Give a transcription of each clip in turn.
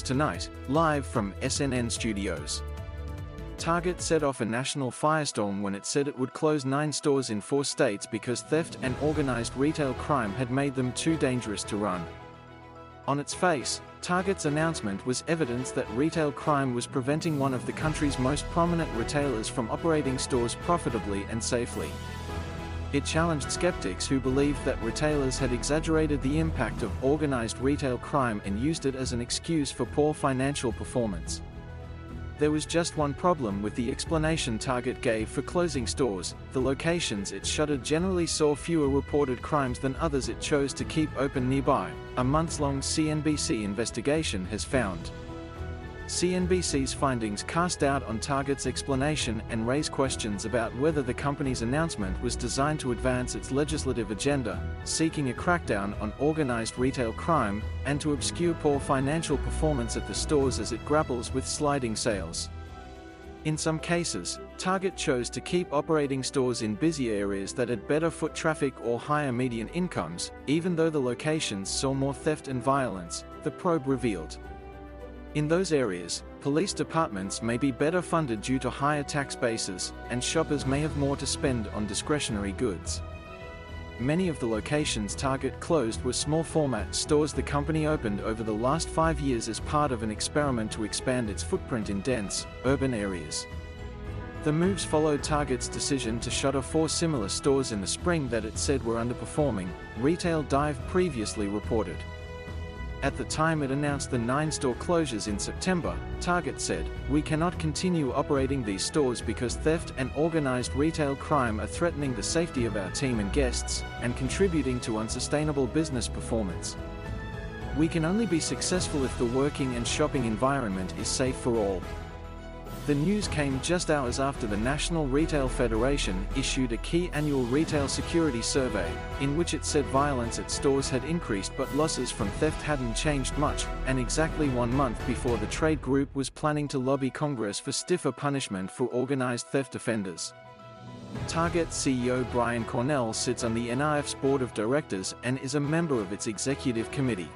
Tonight, live from SNN Studios. Target set off a national firestorm when it said it would close nine stores in four states because theft and organized retail crime had made them too dangerous to run. On its face, Target's announcement was evidence that retail crime was preventing one of the country's most prominent retailers from operating stores profitably and safely. It challenged skeptics who believed that retailers had exaggerated the impact of organized retail crime and used it as an excuse for poor financial performance. There was just one problem with the explanation Target gave for closing stores the locations it shuttered generally saw fewer reported crimes than others it chose to keep open nearby, a months long CNBC investigation has found. CNBC's findings cast doubt on Target's explanation and raise questions about whether the company's announcement was designed to advance its legislative agenda, seeking a crackdown on organized retail crime, and to obscure poor financial performance at the stores as it grapples with sliding sales. In some cases, Target chose to keep operating stores in busy areas that had better foot traffic or higher median incomes, even though the locations saw more theft and violence, the probe revealed. In those areas, police departments may be better funded due to higher tax bases, and shoppers may have more to spend on discretionary goods. Many of the locations Target closed were small format stores the company opened over the last five years as part of an experiment to expand its footprint in dense, urban areas. The moves followed Target's decision to shutter four similar stores in the spring that it said were underperforming, Retail Dive previously reported. At the time it announced the nine store closures in September, Target said, We cannot continue operating these stores because theft and organized retail crime are threatening the safety of our team and guests, and contributing to unsustainable business performance. We can only be successful if the working and shopping environment is safe for all. The news came just hours after the National Retail Federation issued a key annual retail security survey, in which it said violence at stores had increased but losses from theft hadn't changed much, and exactly one month before the trade group was planning to lobby Congress for stiffer punishment for organized theft offenders. Target CEO Brian Cornell sits on the NRF's board of directors and is a member of its executive committee.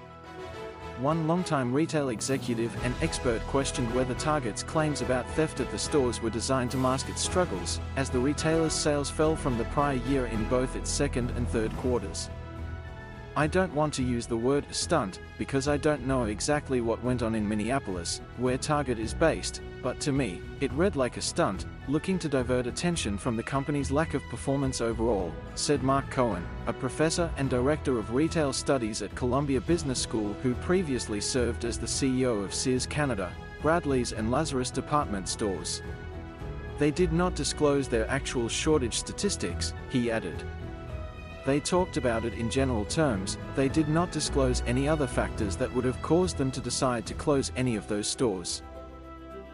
One longtime retail executive and expert questioned whether Target's claims about theft at the stores were designed to mask its struggles, as the retailer's sales fell from the prior year in both its second and third quarters. I don't want to use the word stunt because I don't know exactly what went on in Minneapolis, where Target is based, but to me, it read like a stunt, looking to divert attention from the company's lack of performance overall, said Mark Cohen, a professor and director of retail studies at Columbia Business School who previously served as the CEO of Sears Canada, Bradlees, and Lazarus department stores. They did not disclose their actual shortage statistics, he added. They talked about it in general terms, they did not disclose any other factors that would have caused them to decide to close any of those stores.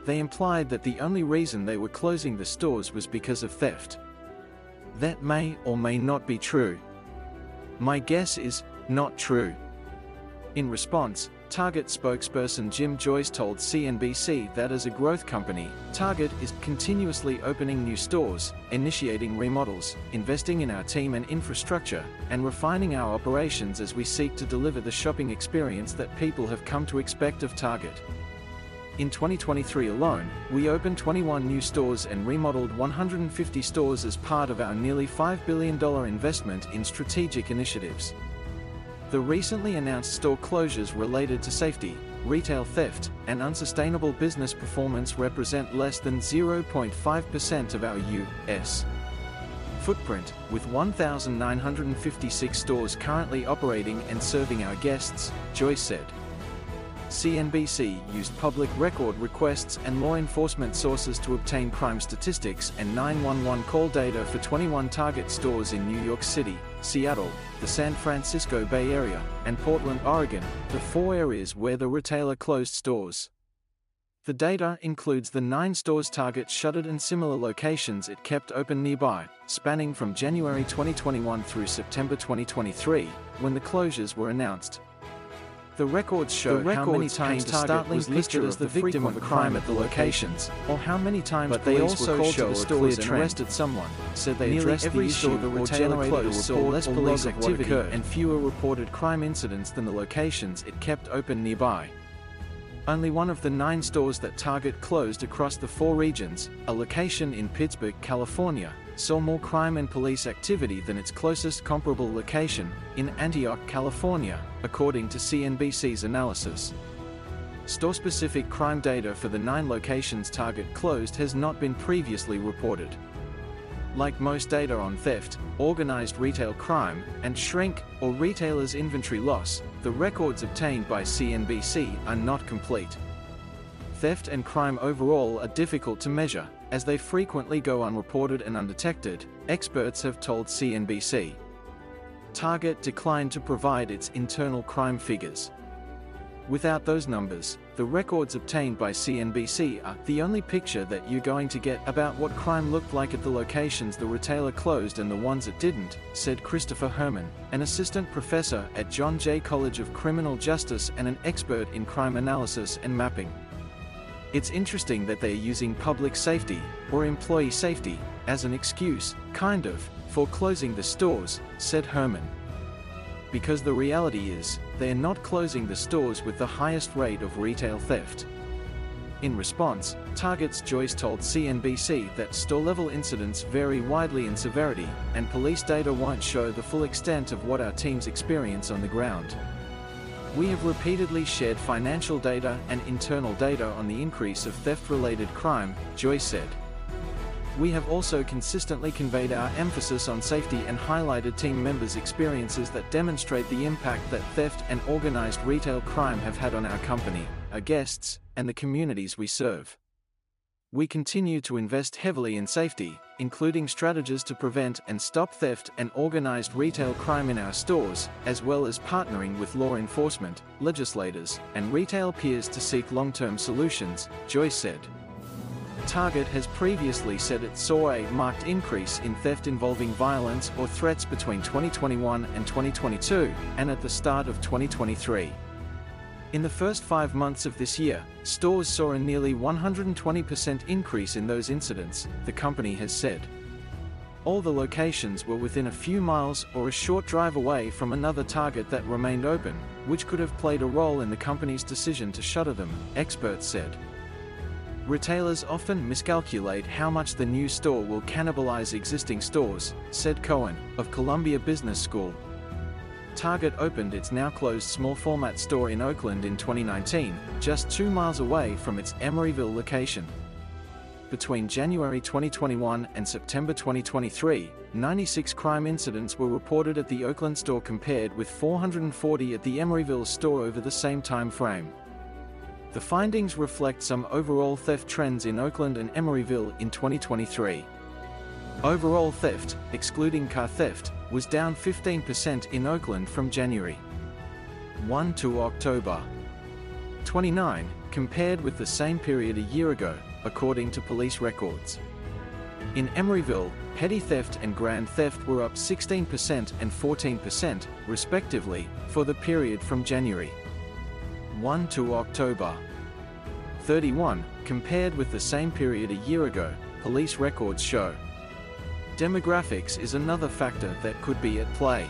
They implied that the only reason they were closing the stores was because of theft. That may or may not be true. My guess is, not true. In response, Target spokesperson Jim Joyce told CNBC that as a growth company, Target is continuously opening new stores, initiating remodels, investing in our team and infrastructure, and refining our operations as we seek to deliver the shopping experience that people have come to expect of Target. In 2023 alone, we opened 21 new stores and remodeled 150 stores as part of our nearly $5 billion investment in strategic initiatives. The recently announced store closures related to safety, retail theft, and unsustainable business performance represent less than 0.5% of our U.S. footprint, with 1,956 stores currently operating and serving our guests, Joyce said. CNBC used public record requests and law enforcement sources to obtain crime statistics and 911 call data for 21 Target stores in New York City, Seattle, the San Francisco Bay Area, and Portland, Oregon, the four areas where the retailer closed stores. The data includes the nine stores Target shuttered and similar locations it kept open nearby, spanning from January 2021 through September 2023, when the closures were announced. The records show The how many times Target was listed as the the victim of a crime at the locations, or how many times but they also were called to the a stores and arrested someone, said they Nearly addressed every the store issue the or retailer closed saw less police log of what activity and fewer reported crime incidents than the locations it kept open nearby. only one of the nine stores that Target closed across the four regions, a location in Pittsburg, California, saw more crime and police activity than its closest comparable location, in Antioch, California, according to CNBC's analysis. Store specific crime data for the nine locations Target closed has not been previously reported. Like most data on theft, organized retail crime, and shrink, or retailers' inventory loss, the records obtained by CNBC are not complete. Theft and crime overall are difficult to measure, as they frequently go unreported and undetected, experts have told CNBC. Target declined to provide its internal crime figures. Without those numbers, the records obtained by CNBC are the only picture that you're going to get about what crime looked like at the locations the retailer closed and the ones it didn't, said Christopher Herrmann, an assistant professor at John Jay College of Criminal Justice and an expert in crime analysis and mapping. It's interesting that they're using public safety, or employee safety, as an excuse, kind of, for closing the stores, said Herrmann because the reality is, they are not closing the stores with the highest rate of retail theft. In response, Target's Joyce told CNBC that store-level incidents vary widely in severity, and police data won't show the full extent of what our teams experience on the ground. We have repeatedly shared financial data and internal data on the increase of theft-related crime, Joyce said. We have also consistently conveyed our emphasis on safety and highlighted team members' experiences that demonstrate the impact that theft and organized retail crime have had on our company, our guests, and the communities we serve. We continue to invest heavily in safety, including strategies to prevent and stop theft and organized retail crime in our stores, as well as partnering with law enforcement, legislators, and retail peers to seek long term solutions, Joyce said. Target has previously said it saw a marked increase in theft involving violence or threats between 2021 and 2022, and at the start of 2023. In the first five months of this year, stores saw a nearly 120% increase in those incidents, the company has said. All the locations were within a few miles or a short drive away from another target that remained open, which could have played a role in the company's decision to shutter them, experts said. Retailers often miscalculate how much the new store will cannibalize existing stores, said Cohen, of Columbia Business School. Target opened its now closed small format store in Oakland in 2019, just two miles away from its Emeryville location. Between January 2021 and September 2023, 96 crime incidents were reported at the Oakland store compared with 440 at the Emeryville store over the same time frame. The findings reflect some overall theft trends in Oakland and Emeryville in 2023. Overall theft, excluding car theft, was down 15% in Oakland from January 1 to October 29, compared with the same period a year ago, according to police records. In Emeryville, petty theft and grand theft were up 16% and 14%, respectively, for the period from January 1 to October 31, compared with the same period a year ago, police records show. Demographics is another factor that could be at play.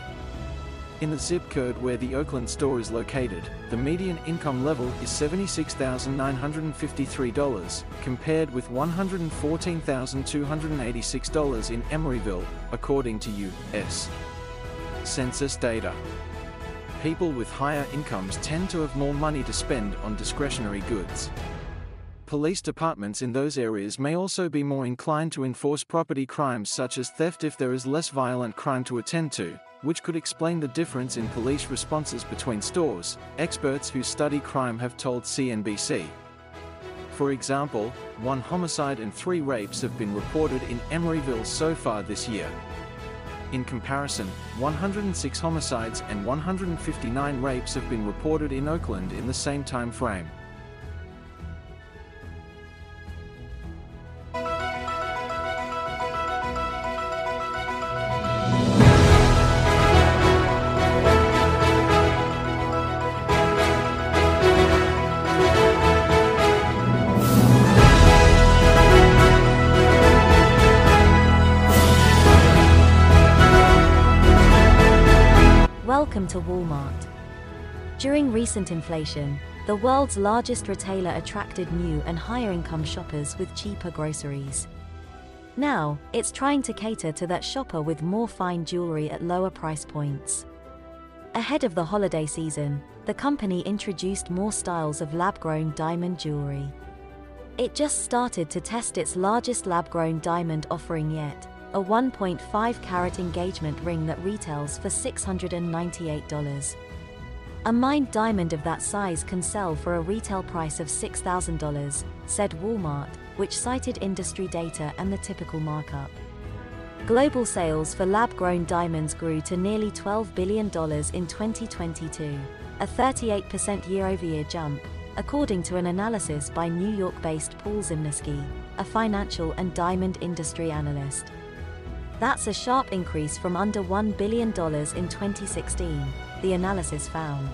In the zip code where the Oakland store is located, the median income level is $76,953, compared with $114,286 in Emeryville, according to U.S. Census data people with higher incomes tend to have more money to spend on discretionary goods. Police departments in those areas may also be more inclined to enforce property crimes such as theft if there is less violent crime to attend to, which could explain the difference in police responses between stores, experts who study crime have told CNBC. For example, one homicide and three rapes have been reported in Emeryville so far this year. In comparison, 106 homicides and 159 rapes have been reported in Oakland in the same time frame. Recent inflation, the world's largest retailer attracted new and higher income shoppers with cheaper groceries. Now, it's trying to cater to that shopper with more fine jewelry at lower price points. Ahead of the holiday season, the company introduced more styles of lab grown diamond jewelry. It just started to test its largest lab grown diamond offering yet, a 1.5 carat engagement ring that retails for $698. A mined diamond of that size can sell for a retail price of $6,000, said Walmart, which cited industry data and the typical markup. Global sales for lab grown diamonds grew to nearly $12 billion in 2022, a 38% year over year jump, according to an analysis by New York based Paul Zimnisky, a financial and diamond industry analyst. That's a sharp increase from under $1 billion in 2016, the analysis found.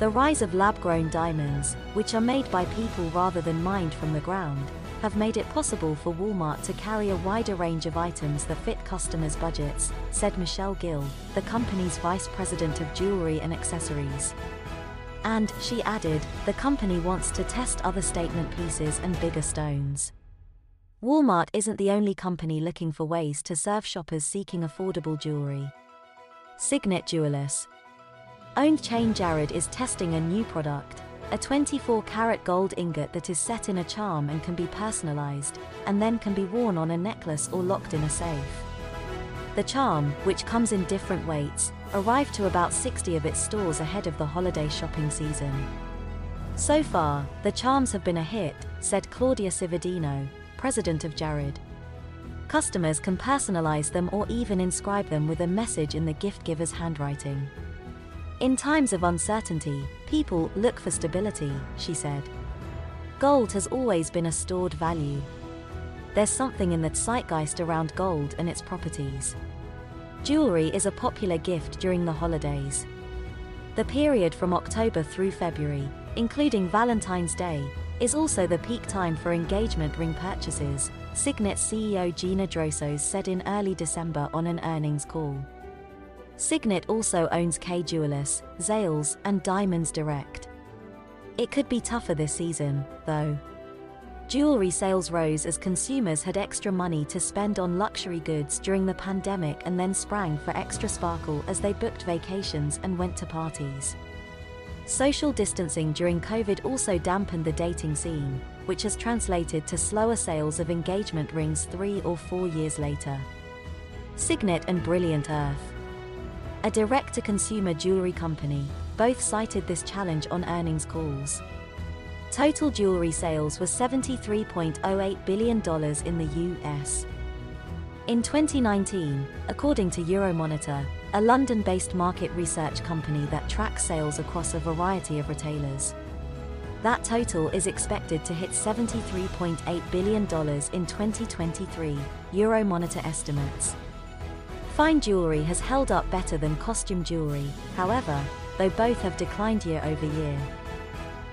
The rise of lab-grown diamonds, which are made by people rather than mined from the ground, have made it possible for Walmart to carry a wider range of items that fit customers' budgets, said Michelle Gill, the company's vice president of jewelry and accessories. And, she added, the company wants to test other statement pieces and bigger stones. Walmart isn't the only company looking for ways to serve shoppers seeking affordable jewelry. Signet Jewelers, Owned chain Jared is testing a new product, a 24 karat gold ingot that is set in a charm and can be personalized, and then can be worn on a necklace or locked in a safe. The charm, which comes in different weights, arrived to about 60 of its stores ahead of the holiday shopping season. So far, the charms have been a hit, said Claudia Cividino, president of Jared. Customers can personalize them or even inscribe them with a message in the gift giver's handwriting. In times of uncertainty, people look for stability, she said. Gold has always been a stored value. There's something in the zeitgeist around gold and its properties. Jewelry is a popular gift during the holidays. The period from October through February, including Valentine's Day, is also the peak time for engagement ring purchases, Signet CEO Gina Drosos said in early December on an earnings call. Signet also owns Kay Jewelers, Zales, and Diamonds Direct. It could be tougher this season, though. Jewelry sales rose as consumers had extra money to spend on luxury goods during the pandemic and then sprang for extra sparkle as they booked vacations and went to parties. Social distancing during COVID also dampened the dating scene, which has translated to slower sales of engagement rings three or four years later. Signet and Brilliant Earth a direct to consumer jewelry company, both cited this challenge on earnings calls. Total jewelry sales were $73.08 billion in the US. In 2019, according to Euromonitor, a London based market research company that tracks sales across a variety of retailers, that total is expected to hit $73.8 billion in 2023, Euromonitor estimates. Fine jewelry has held up better than costume jewelry, however, though both have declined year over year.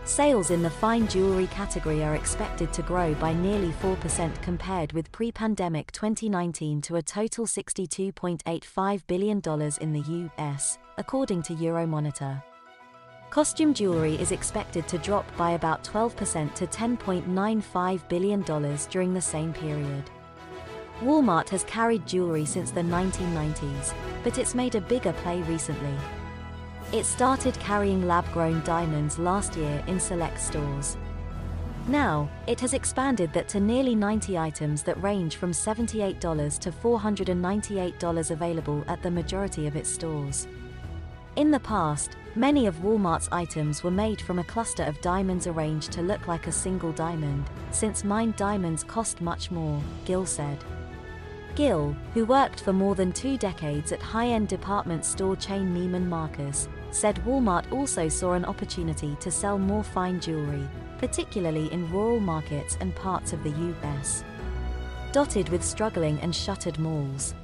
Sales in the fine jewelry category are expected to grow by nearly 4% compared with pre pandemic 2019 to a total $62.85 billion in the US, according to Euromonitor. Costume jewelry is expected to drop by about 12% to $10.95 billion during the same period. Walmart has carried jewelry since the 1990s, but it's made a bigger play recently. It started carrying lab grown diamonds last year in select stores. Now, it has expanded that to nearly 90 items that range from $78 to $498 available at the majority of its stores. In the past, many of Walmart's items were made from a cluster of diamonds arranged to look like a single diamond, since mined diamonds cost much more, Gill said. Gill, who worked for more than two decades at high-end department store chain Neiman Marcus, said Walmart also saw an opportunity to sell more fine jewelry, particularly in rural markets and parts of the US. Dotted with struggling and shuttered malls.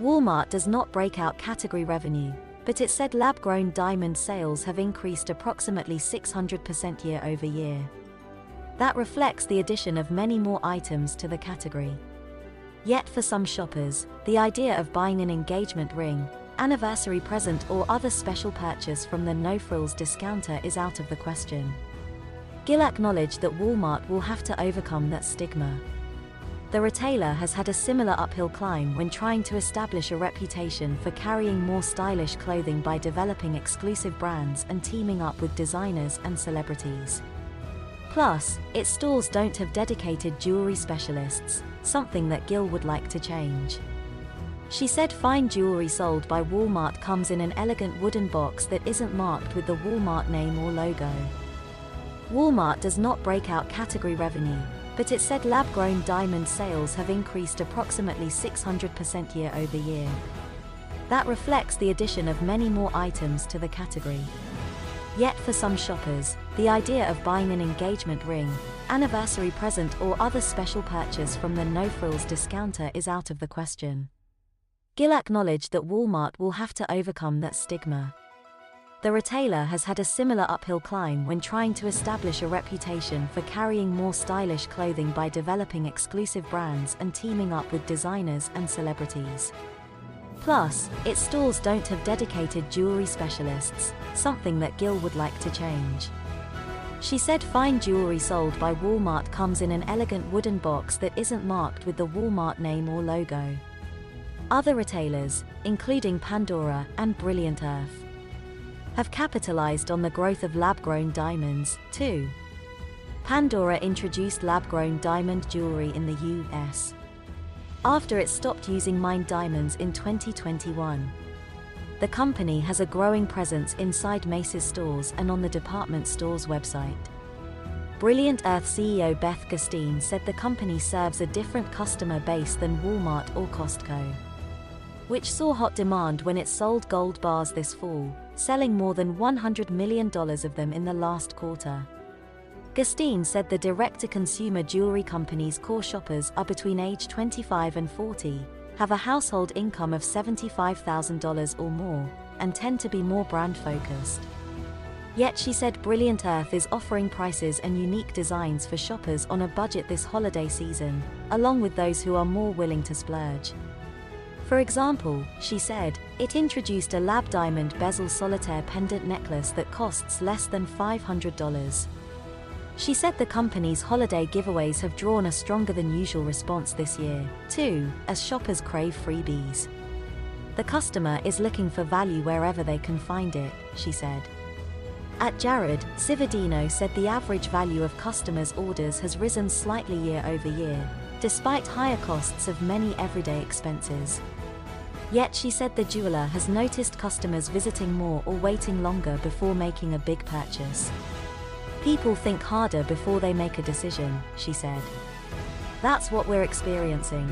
Walmart does not break out category revenue, but it said lab grown diamond sales have increased approximately 600% year over year. That reflects the addition of many more items to the category. Yet for some shoppers, the idea of buying an engagement ring, anniversary present or other special purchase from the no frills discounter is out of the question. Gill acknowledged that Walmart will have to overcome that stigma. The retailer has had a similar uphill climb when trying to establish a reputation for carrying more stylish clothing by developing exclusive brands and teaming up with designers and celebrities. Plus, its stores don't have dedicated jewelry specialists, something that Gill would like to change. She said fine jewelry sold by Walmart comes in an elegant wooden box that isn't marked with the Walmart name or logo. Walmart does not break out category revenue, but it said lab grown diamond sales have increased approximately 600% year over year. That reflects the addition of many more items to the category. Yet for some shoppers, the idea of buying an engagement ring, anniversary present or other special purchase from the no frills discounter is out of the question. Gill acknowledged that Walmart will have to overcome that stigma. The retailer has had a similar uphill climb when trying to establish a reputation for carrying more stylish clothing by developing exclusive brands and teaming up with designers and celebrities. Plus, its stores don't have dedicated jewelry specialists, something that Gill would like to change. She said fine jewelry sold by Walmart comes in an elegant wooden box that isn't marked with the Walmart name or logo. Other retailers, including Pandora and Brilliant Earth, have capitalized on the growth of lab grown diamonds, too. Pandora introduced lab grown diamond jewelry in the US after it stopped using mined diamonds in 2021. The company has a growing presence inside Macy's stores and on the department store's website. Brilliant Earth CEO Beth Gerstein said the company serves a different customer base than Walmart or Costco, which saw hot demand when it sold gold bars this fall, selling more than $100 million of them in the last quarter. Gerstein said the direct-to-consumer jewelry company's core shoppers are between age 25 and 40, have a household income of $75,000 or more, and tend to be more brand-focused. Yet she said Brilliant Earth is offering prices and unique designs for shoppers on a budget this holiday season, along with those who are more willing to splurge. For example, she said, it introduced a lab diamond bezel solitaire pendant necklace that costs less than $500. She said the company's holiday giveaways have drawn a stronger than usual response this year, too, as shoppers crave freebies. The customer is looking for value wherever they can find it, she said. At Jared, Cividino said the average value of customers' orders has risen slightly year over year, despite higher costs of many everyday expenses. Yet she said the jeweler has noticed customers visiting more or waiting longer before making a big purchase. People think harder before they make a decision, she said. That's what we're experiencing.